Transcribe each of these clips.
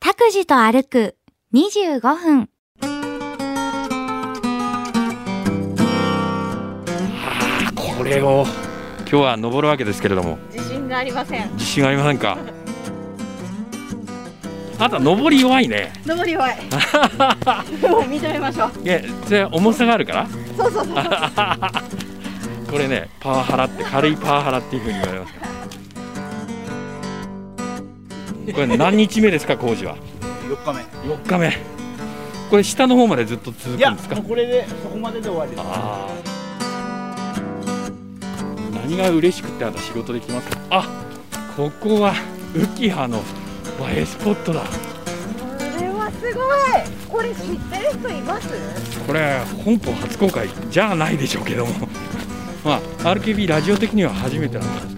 拓司と歩く25分。これを。今日は登るわけですけれども。自信がありません。自信ありませんか？あなた登り弱いね。登り弱い。もう認めましょう。いやそれ重さがあるから。そうそうそう。これねパワハラって軽いパワハラっていうふうに言われますからこれ何日目ですか工事は？4日目。4日目。これ下の方までずっと続くんですか？これでそこまでで終わりです。何が嬉しくてあなた仕事できますか？あここは浮葉の映えスポットだ。これはすごい。これ知ってる人います？これ本邦初公開じゃないでしょうけども。まあ RKB ラジオ的には初めてなんです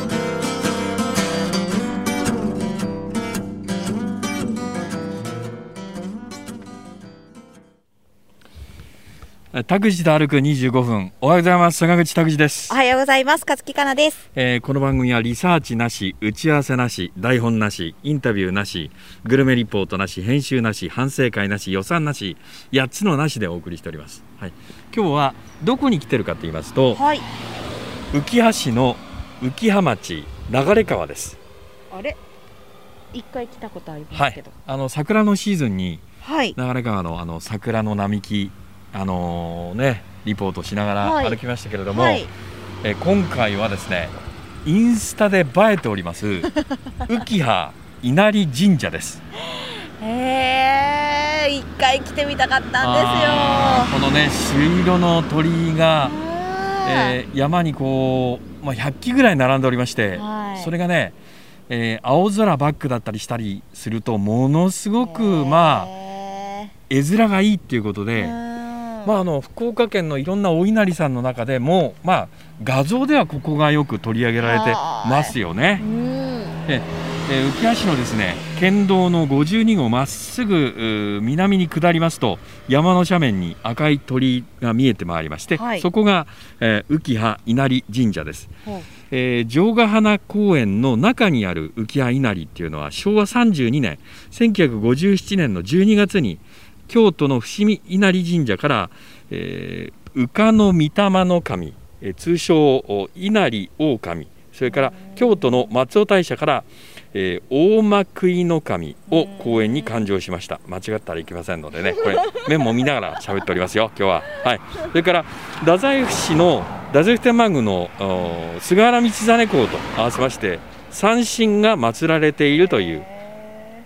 拓司と歩く25分。おはようございます。坂口拓司です。お、はようございます。勝木かなです。えーこの番組はリサーチなし打ち合わせなし台本なしインタビューなしグルメリポートなし編集なし反省会なし予算なし8つのなしでお送りしております、はい、今日はどこに来てるかと言いますとはい。浮羽市の浮羽町流川です。あれ？一回来たことありはい。ますけど。あの桜のシーズンにはい、流川のあの桜の並木あのねリポートしながはい。ら歩きましたけれども、はい、えー今回はですねインスタで映えております 浮羽稲荷神社です。えー、一回来てみたかったんですよ。このね朱色の鳥居が、あえー山にこう、まあ、100基ぐらい並んでおりまして、はい。それがね、えー青空バックだったりしたりするとものすごくまああ絵面がいいっていうことで、ままあ、あの福岡県のいろんなお稲荷さんの中でも、まあ、画像ではここがよく取り上げられてますよね。うん。えー浮羽市のですね県道の52号まっすぐ南に下りますと山の斜面に赤い鳥居が見えてまいりまして、はい。そこが、えー浮羽稲荷神社です、えー城ヶ花公園の中にある浮羽稲荷っていうのは昭和32年1957年の12月に京都の伏見稲荷神社から、えー、宇賀の御霊の神、えー通称稲荷狼それから京都の松尾大社から、えー大幕の神を公園に誕生しました。間違ったらいけませんのでねこれメモ見ながら喋っておりますよ今日は。はい。それから太宰府市の太宰府天満宮の菅原道真公と合わせまして三神が祀られているという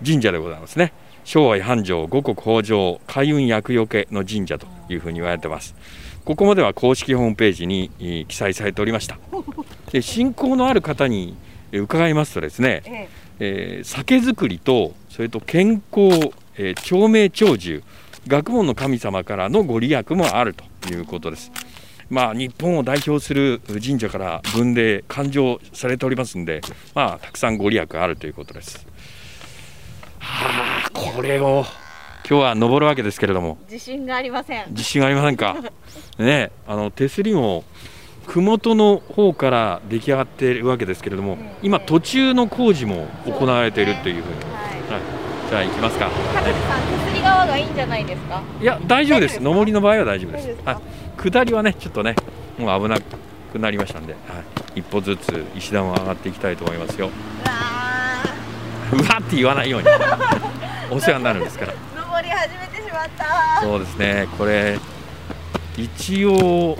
神社でございますね。昭和繁盛五穀豊穣開運厄除けの神社というふうに言われてます。ここまでは公式ホームページにえー記載されておりました。で信仰のある方にえー伺いますとですね、ええ。ー酒造りとそれと健康、えー長命長寿学問の神様からのご利益もあるということです。まあ日本を代表する神社から分霊勘定されておりますんでまあたくさんご利益あるということですはあこれを。今日は登るわけですけれども。自信がありません。自信ありませんか？ねあの手すりも麓の方から出来上がっているわけですけれども今途中の工事も行われているというふうに、はい。はい、じゃあ行きますか。高木さん手すり側がいいんじゃないですか？いや大丈夫です。上りの場合は大丈夫です。はい、下りはねちょっとねもう危なくなりましたんで、はい、一歩ずつ石段を上がっていきたいと思いますよ。うわうわって言わないようにお世話になるんですから。ー登り始めてしまった。そうですね、これ、一応、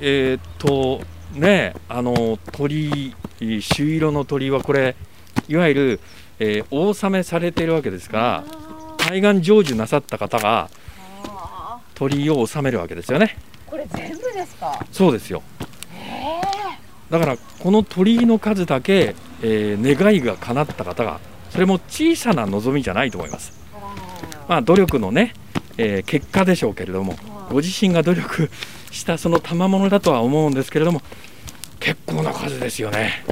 えーっと、ね、あの鳥居、朱色の鳥居は、これ、いわゆる、えーお納めされているわけですから、海岸成就なさった方があ鳥居を納めるわけですよね。ーこれ全部ですか？そうですよ。だから、この鳥居の数だけ、えー願いが叶った方が、それも小さな望みじゃないと思います。まあ、努力のね、えー結果でしょうけれどもご自身が努力したその賜物だとは思うんですけれども結構な数ですよね。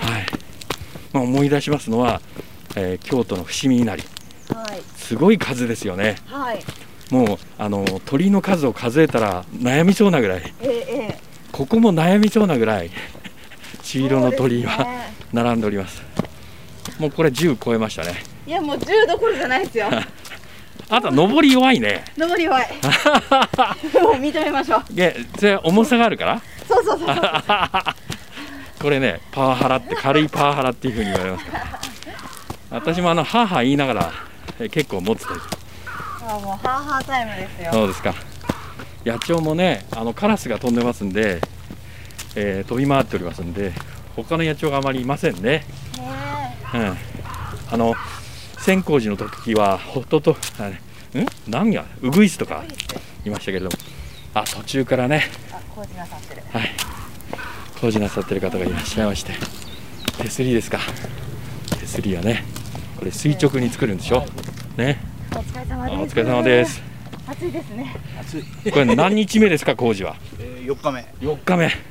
はい。まあ、思い出しますのは、えー京都の伏見稲荷。はい。すごい数ですよね。はい。もうあの鳥の数を数えたら悩みそうなぐらい。えええここも悩みそうなぐらい。え黄色の鳥居は並んでおります。もうこれ10超えましたね。いやもう10どころじゃないですよ あとは上り弱いね。上り弱い もう認めましょうで、それ重さがあるから。そうそうそうそうこれね、パワハラって軽いパワハラっていうふうに言われますから。私もあのハーハー言いながらえ結構持ってたりあもうハーハータイムですよそうですか。野鳥もね、あのカラスが飛んでますんで、えー飛び回っておりますんで、他の野鳥があまりいませんね。ねうん。あの千光寺の時はホットと、あれん？何やウグイスとかいましたけれども、あ途中からね、あ工事なさってる。はい、工事なさってる方がいらっしゃいまして、手すりですか。手すりはね、これ垂直に作るんでしょ？ね、お疲れ様です。お疲れ様です。暑いですね。暑い、これ何日目ですか工事は？えー、4日目。4日目。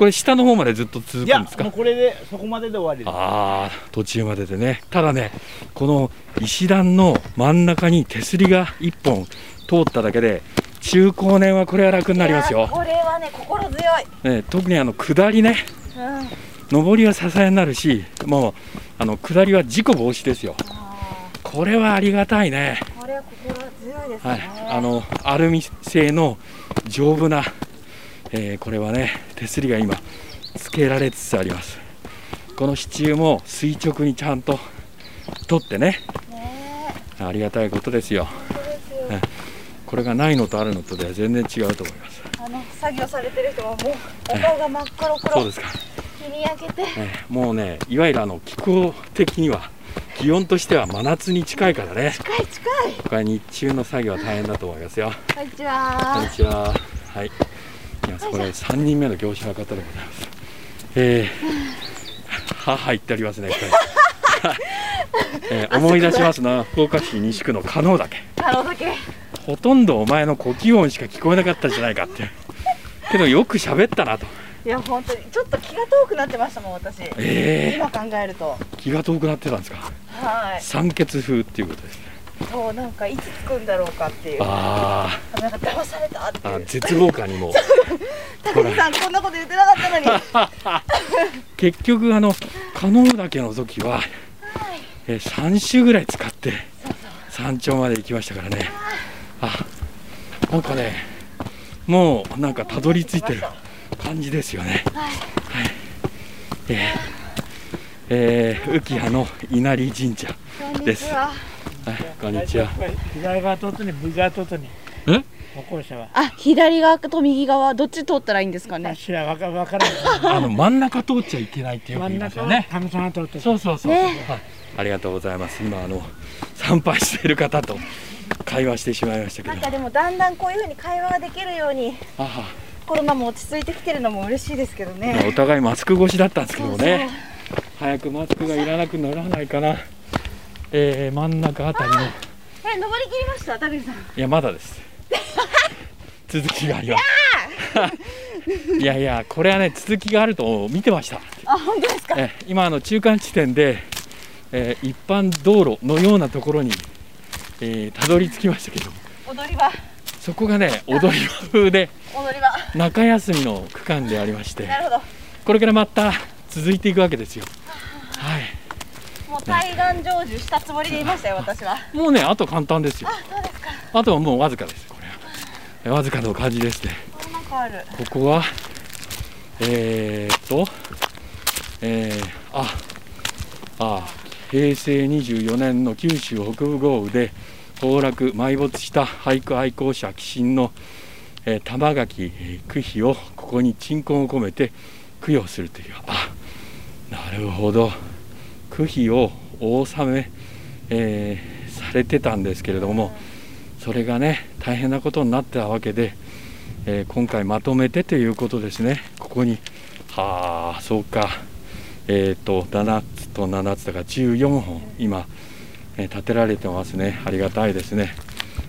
これ下の方までずっと続いやくんですか？もう。これでそこまでで終わりです。ああ途中まででね。ただねこの石段の真ん中に手すりが1本通っただけで中高年はこれは楽になりますよ、いやこれはね心強い。ね、特にあの下りね。うん。上りは支えになるしもうあの下りは事故防止ですよ。あこれはありがたいね。ーこれは心強いですね、はい。あのアルミ製の丈夫な、えーこれはね手すりが今つけられつつあります。この支柱も垂直にちゃんと取ってね。ね。えありがたいことですよ。これがないのとあるのとでは全然違うと思います。あの作業されてる人はもうお顔が真っ黒黒。そうですか、日に焼けて。えーもうねいわゆるあの気候的には気温としては真夏に近いからね。近い近い。これ日中の作業は大変だと思いますよ。こんにちこんはにちは。はいいきます。これ3人目の業者の方でございます。えー、母言っておりますね えー思い出しますな。福岡市西区の加納岳。ほとんどお前の呼吸音しか聞こえなかったじゃないかって。けどよく喋ったなと。いや本当にちょっと気が遠くなってましたもん私。え今考えると。ー、気が遠くなってたんですか。はい。酸欠風っていうことですねそうなんかいつ着くんだろうかっていう。あなんか騙されたっていう。絶望感にも。高木さんこんなこと言ってなかったのに。結局あの加納岳の時は、えー、3週ぐらい使って山頂まで行きましたからね。あなんかねもうなんかたどり着いてる感じですよね。はい、えーえー、浮谷の稲荷神社です。ちははいこんにちは。左側とに右側とにえ歩行者は。あ左側と右側どっち通ったらいいんですかね？知らわかわからない。あの真ん中通っちゃいけないってよく真ん言いますね。神様が通ってそうそうそう、ね。はい、ありがとうございます。今あの参拝している方と会話してしまいましたけど。なんかでもだんだんこういうふうに会話ができるようにあコロナも落ち着いてきてるのも嬉しいですけどあねお互いマスク越しだったんですけどもね。そう。早くマスクがいらなくならないかなえー、真ん中あたりの。え登り切りました田口さん。いやまだです。続きがあります。いや いやこれはね続きがあると見てました。あ本当ですか？え今あの中間地点で、えー一般道路のようなところに、えーたどり着きましたけど踊り場。そこがね踊り場風で 踊り場。中休みの区間でありまして。なるほど。これからまた続いていくわけですよ。はいもう対岸成就したつもりでいましたよ私は。もうねあと簡単ですよ。あそうですか。あとはもうわずかです。これは。わずかの感じですね。こここはえー、っとえー、ああ平成24年の九州北部豪雨で崩落埋没した俳句愛好者寄進の、えー玉垣えー区碑をここに鎮魂を込めて供養するという。あなるほど区碑をお納め、えーされてたんですけれどもそれがね大変なことになったわけで、えー今回まとめてということですね。ここにはあそうかえっ、と7つと7つだから14本今、えー建てられてますね。ありがたいですね。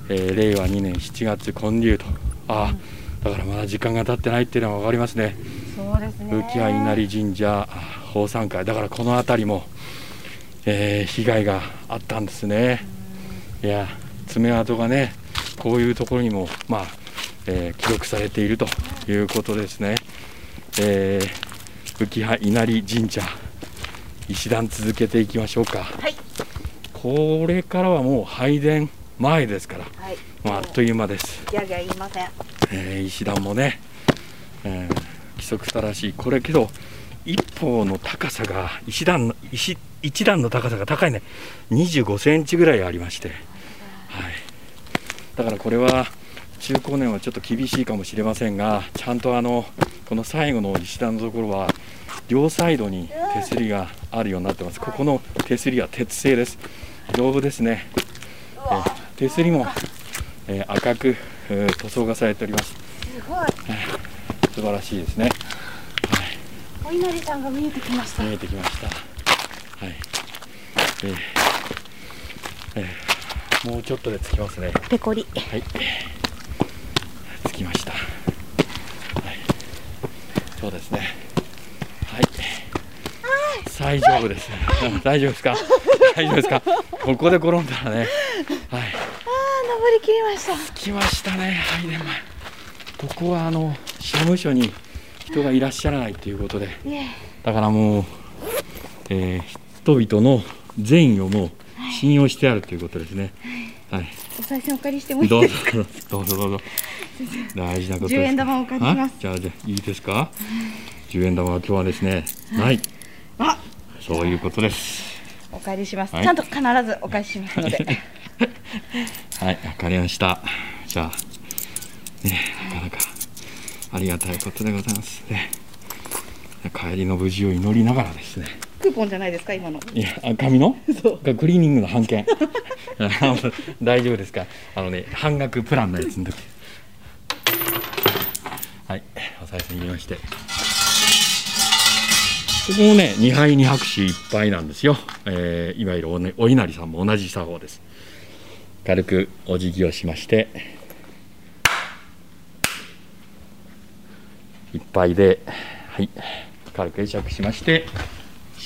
えー令和2年7月建立と。ああだからまだ時間が経ってないっていうのは分かりますね。そうですね。浮谷稲荷神社あ奉賛会。だからこの辺りも、えー被害があったんですね。いや爪痕がねこういうところにもまあ、えー記録されているということですね、えー、浮谷稲荷神社石段続けていきましょうか。はい。これからはもう拝殿前ですから、はい。まあ、あっという間です。ギャーギャー言いません。えー石段もね、えー規則正しい。これけど一方の高さが石段の石一段の高さが高いね。25センチぐらいありまして、はい、だからこれは中高年はちょっと厳しいかもしれませんがちゃんとあのこの最後の石段のところは両サイドに手すりがあるようになってます。ここの手すりは鉄製です。丈夫ですね、えー手すりも、えー赤く、えー塗装がされております。すごい。素晴らしいですね。はい、お稲荷さんが見えてきました。見えてきました。はい。えーえーもうちょっとで着きますね。ペコリはい。着きました。はい。そうですね。はい。大丈夫です。大丈夫ですか？大丈夫ですか？ここで転んだらね。はい。ああ登りきりました着きましたね。はい、でも。ここはあの社務所に人がいらっしゃらないということで。だからもう、えー人々の善意をもう信用してあるということですね。はい。お賽銭お借りしてもいいどうぞですか？どうぞどうぞ。大事なことです。10円玉をお借りしますあじゃあじゃあいいですか？10円玉は今日はですね、ない。あそういうことです。お借りします、はいちゃんと必ずお返ししますので はい、わかりました。じゃあ、ね、なかなかありがたいことでございますね。帰りの無事を祈りながらですね。クーポンじゃないですか今の。いや、あ紙の？そう。がクリーニングの半券。大丈夫ですか？あのね半額プランのやつの時。はいお賽銭入れまして。ここもね2杯2拍手いっぱいなんですよ、えーいわゆるお,、ね、お稲荷さんも同じ作法です。軽くお辞儀をしまして。いっぱいではい軽く会釈しまして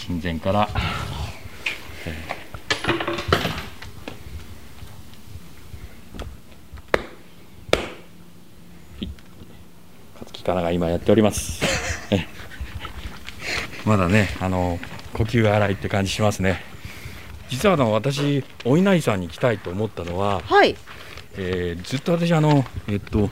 神前から。勝木かなが今やっております。えまだね、あの呼吸が荒いって感じしますね。実はあの私、お稲荷さんに来たいと思ったのは、はい。えーずっと私あの、えっと、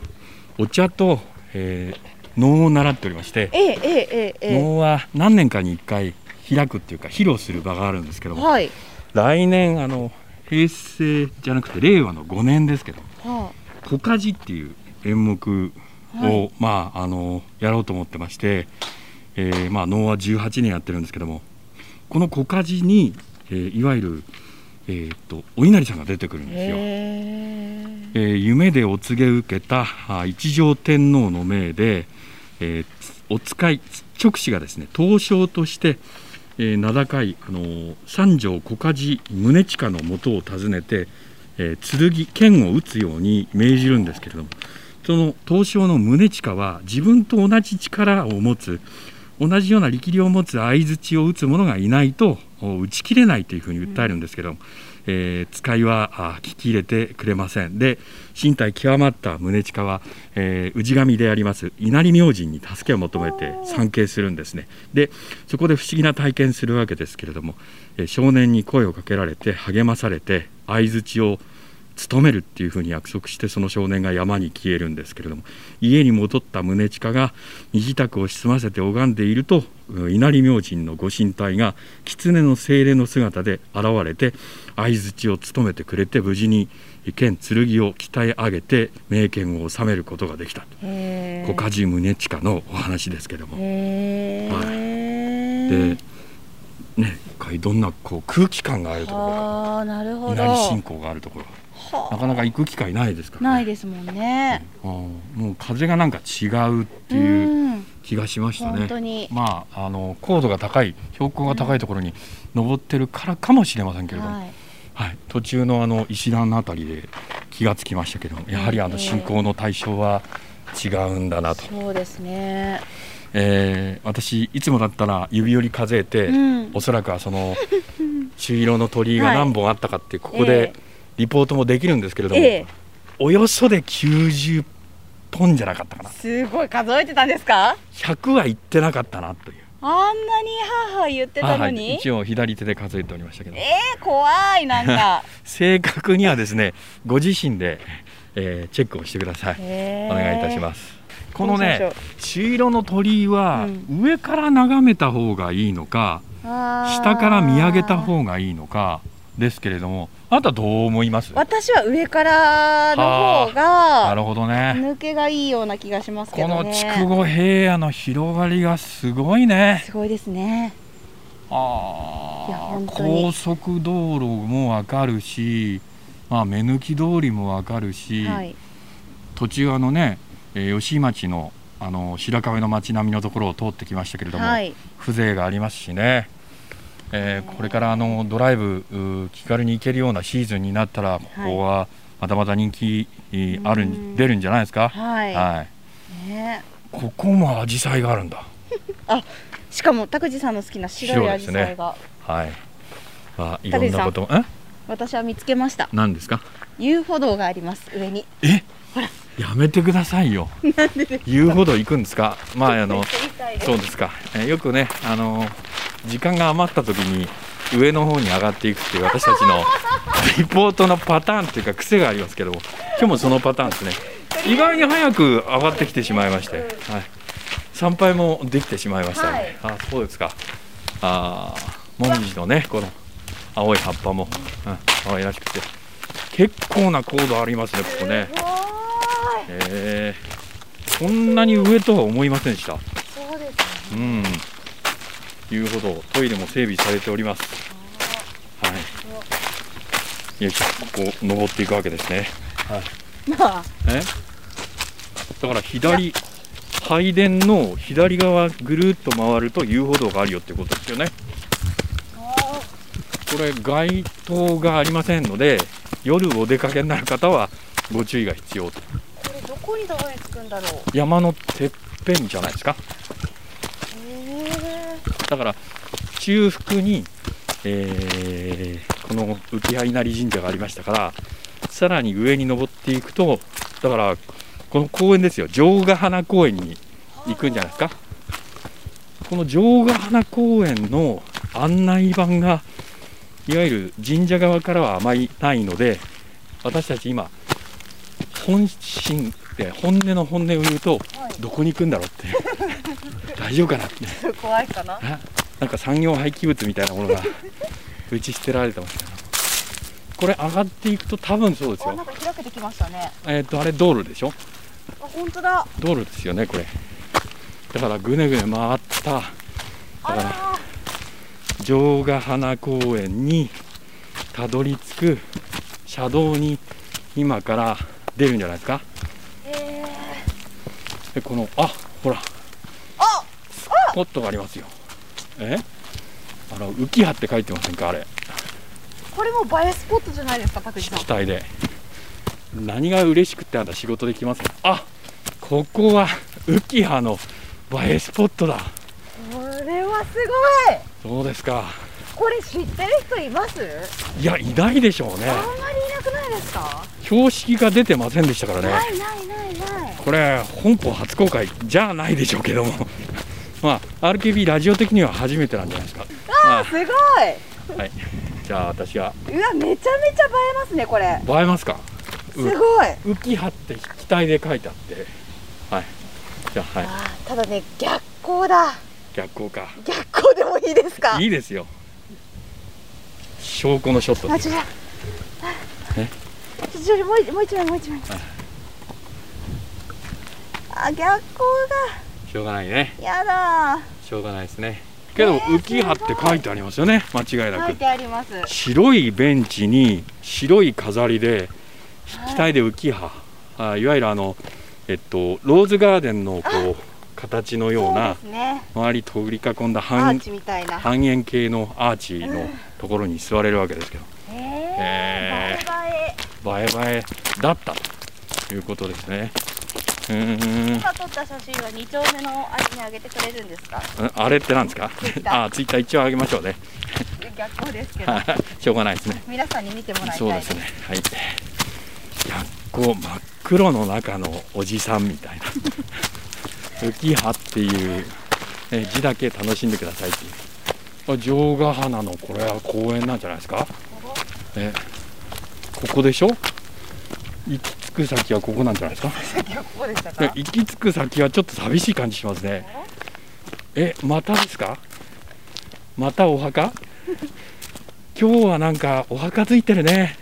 お茶と、えー能を習っておりまして、えええええええ能は何年かに1回開くっていうか披露する場があるんですけども、えはい。来年あの平成じゃなくて令和の5年ですけどは「小火事」っていう演目を、はい。まああのやろうと思ってまして、えーまあ能は18年やってるんですけどもこの小火事に、えーいわゆる、えーっとお稲荷さんが出てくるんあですよ。へえー夢でお告げ受けたあ一条天皇の命で、えーお使い直使がですね東証として、えー名高い、あのー三条小梶宗近のもとを訪ねて、えー剣剣を打つように命じるんですけれどもその東証の宗近は自分と同じ力を持つ同じような力量を持つ相槌を打つ者がいないと打ち切れないというふうに訴えるんですけども、えー使いはあ聞き入れてくれません。で身体極まった宗近は、えー氏神であります稲荷明神に助けを求めて参詣するんですね。でそこで不思議な体験するわけですけれども、えー少年に声をかけられて励まされて相槌を務めるっていうふうに約束してその少年が山に消えるんですけれども家に戻った宗近が身支度を済ませて拝んでいるとうん稲荷明神のご神体が狐の精霊の姿で現れて相槌を務めてくれて無事に剣剣を鍛え上げて名剣を収めることができた。え小梶宗近のお話ですけども。へえでね、一回どんなこう空気感があるところか稲荷信仰があるところはなかなか行く機会ないですから、ね、ないですもんね。うん。もう風がなんか違うっていううん。気がしましたね。本当に。まああの高度が高い標高が高いところに登ってるからかもしれませんけれども、はい。はい、途中のあの石段のあたりで気がつきましたけどやはりあの信仰の対象は違うんだなと、そうですね。えー私いつもだったら指折り数えて、うん。おそらくはその朱色の鳥居が何本あったかってここで えリポートもできるんですけれども、ええ、およそで90本じゃなかったかな。すごい数えてたんですか？100はいってなかったなという。あんなに母言ってたのはいに。一応左手で数えておりましたけど。えー、怖いなんか。正確にはですね ご自身で、えーチェックをしてください。おお願いいたします。このね朱色の鳥居はう上から眺めた方がいいのか、下下から見上げた方がいいのかですけれどもあなたどう思います？私は上からの方ながるほどね。抜けがいいような気がしますけこどね。の筑後平野の広がりがすごいね。すごいですね。あー本当に。高速道路もわかるし、まあ、目抜き通りもわかるし、はい。途中あのね、えー吉井町のあの白壁の町並みのところを通ってきましたけれども、はい。風情がありますしね、えーこれからあのドライブ気軽に行けるようなシーズンになったらここはまたまた人気えーあるうんん出るんじゃないですか、はい、はい、ね。ここもアジサイがあるんだ。しかも拓司さんの好きな白いアジサイが、はい。あいろんなことえ？私は見つけました。何ですか？遊歩道があります上に。え？やめてくださいよ。言うほど行くんですか？まああのそうですか、えーよくねあの時間が余った時に上の方に上がっていくっていう私たちのリポートのパターンっていうか癖がありますけども今日もそのパターンですね。意外に早く上がってきてしまいまして、はい、参拝もできてしまいましたね、あそうですか。あーもみじのねこの青い葉っぱも、うん、可愛らしくて。結構な高度ありますねここね。えー、そんなに上とは思いませんでした。そうですうんいうほどトイレも整備されております。はい。よいしょここ登っていくわけですね。まあ。え？だから左拝殿の左側ぐるっと回ると遊歩道があるよってことですよね。これ街灯がありませんので夜お出かけになる方はご注意が必要と。これどこにたどり着くんだろう。山のてっぺんじゃないですか？へだから中腹に、えーこの浮羽稲荷神社がありましたからさらに上に登っていくとだからこの公園ですよ。城ヶ花公園に行くんじゃないですか。この城ヶ花公園の案内板がいわゆる神社側からはあまりないので私たち今本心で本音の本音を言うとどこに行くんだろうって 大丈夫かなって。え怖いかな。あなんか産業廃棄物みたいなものが 打ち捨てられてますけどこれ上がっていくと多分そうですよ。あなんか開けてきましたね。えっ、とあれ道路でしょ？あ本当だ。道路ですよねこれ。だからぐねぐね回った。だからあ城ヶ花公園にたどり着く車道に今から出るんじゃないですか？ー。へでこのあほら。あスポットがありますよ。え？あの浮葉って書いてませんか？あれ。ーこれも映えスポットじゃないですか拓司さん。期待で。何が嬉しくてあんた仕事できますあここは浮葉の映えスポットだ。これはすごい。そうですか？これ知ってる人います？いやいないでしょうね。あんまりいなくないですか？標識が出てませんでしたからね。これ本邦初公開。じゃないでしょうけども。まあ RKB ラジオ的には初めてなんじゃないですか。あすごい。はい。じゃあ私は。うわめちゃめちゃ映えますねこれ。映えますか？すごい。浮葉って機体で書いてあって。はい。じゃあはい。ただね逆光だ。逆光か。逆光でもいいですか？いいですよ。証拠のショットですちょもう一もう一枚もう一枚あ逆光しょうがないね。がやだ。しょうがないですね。けど浮葉って書いてありますよね。間違いなく。書いてあります。白いベンチに白い飾りで筆体で浮葉あいわゆるあのえっとローズガーデンのこう形のような周り取り囲んだア半半円形のアーチのところに座れるわけですけど。へへええ映え映えだったということですね。うーん。今撮った写真は2丁目のあれにあげてくれるんですか？あれってなんですか？あツイッター一応上げましょうね。逆光ですけど。しょうがないですね。皆さんに見てもらいたいそうですね。はい。逆光真っ黒の中のおじさんみたいな。浮葉っていう、え字だけ楽しんでくださいっていう。あ城ヶ花のこれは公園なんじゃないですか？えここでしょ？行き着く先はここなんじゃないですか？ここでしたいや行き着く先はちょっと寂しい感じしますね。えまたですか？またお墓？今日はなんかお墓ついてるね。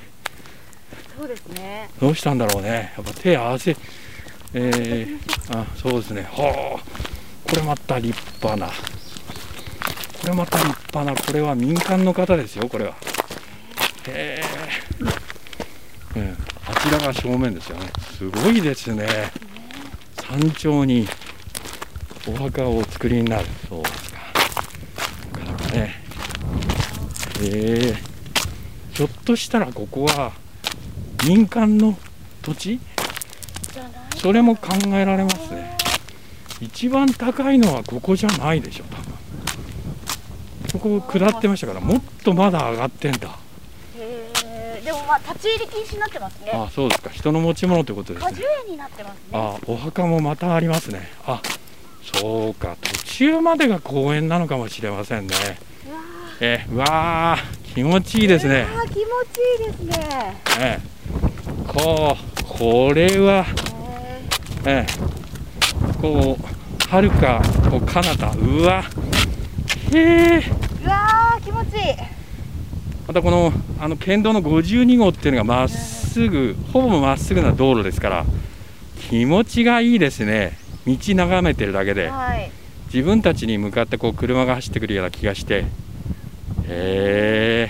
そうですね。どうしたんだろうね。やっぱ手合わせ。えー、あそうですね。はあ。これまた立派な。これまた立派な。これは民間の方ですよこれは。へえ、ちらが正面ですよね。すごいですね。山頂にお墓をお作りになる。そうですか。なかなかね。え。ー、ひょっとしたらここは民間の土地？それも考えられますね。一番高いのはここじゃないでしょ多分。ここ下ってましたからもっとまだ上がってんだ。まあ立ち入り禁止になってますね。あそうですか。人の持ち物ってことです果ね樹園になってますね。あお墓もまたありますね。あそうか。途中までが公園なのかもしれませんね。うわえうわー。気持ちいいですね。ーあー気持ちいいですね。ええ。こうこれはへええ。こうはるかこう彼方。うわ。へえー。うわー気持ちいいまたこのあの県道の52号っていうのがまっすぐほぼまっすぐな道路ですから気持ちがいいですね。道眺めてるだけではい。自分たちに向かってこう車が走ってくるような気がして。へえ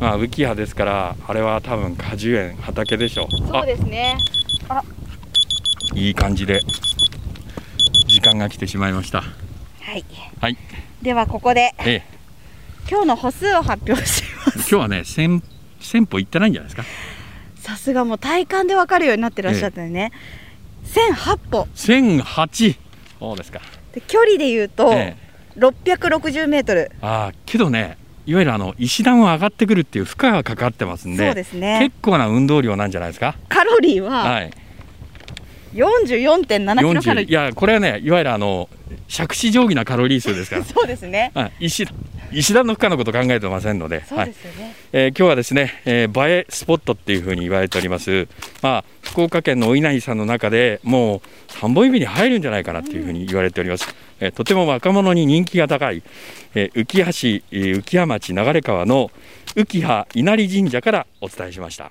まあ浮葉ですからあれは多分果樹園畑でしょう。そうですね。あいい感じで時間が来てしまいました。はい。はい。ではここでええ。今日の歩数を発表し今日はね1000 1000歩行ってないんじゃないですか？さすがもう体感でわかるようになってらっしゃったよね、1008歩。1008そうですか。で距離で言うと、ええ。660メートル。ああけどねいわゆるあの石段を上がってくるっていう負荷がかかってますんでそうですね。結構な運動量なんじゃないですか？カロリーははい。44.7キロカロ40リいやこれはねいわゆるあの杓子定規なカロリー数ですから。ー そうですね。はい。石石段の負荷のこと考えてませんのでそうはい。えー今日はですね、えー映えスポットっていうふうに言われております、まあ、福岡県のお稲荷さんの中でもう3本指に入るんじゃないかなっていうふうに言われております、えーとても若者に人気が高い、えー浮橋、えー浮谷町流川の浮葉稲荷神社からお伝えしました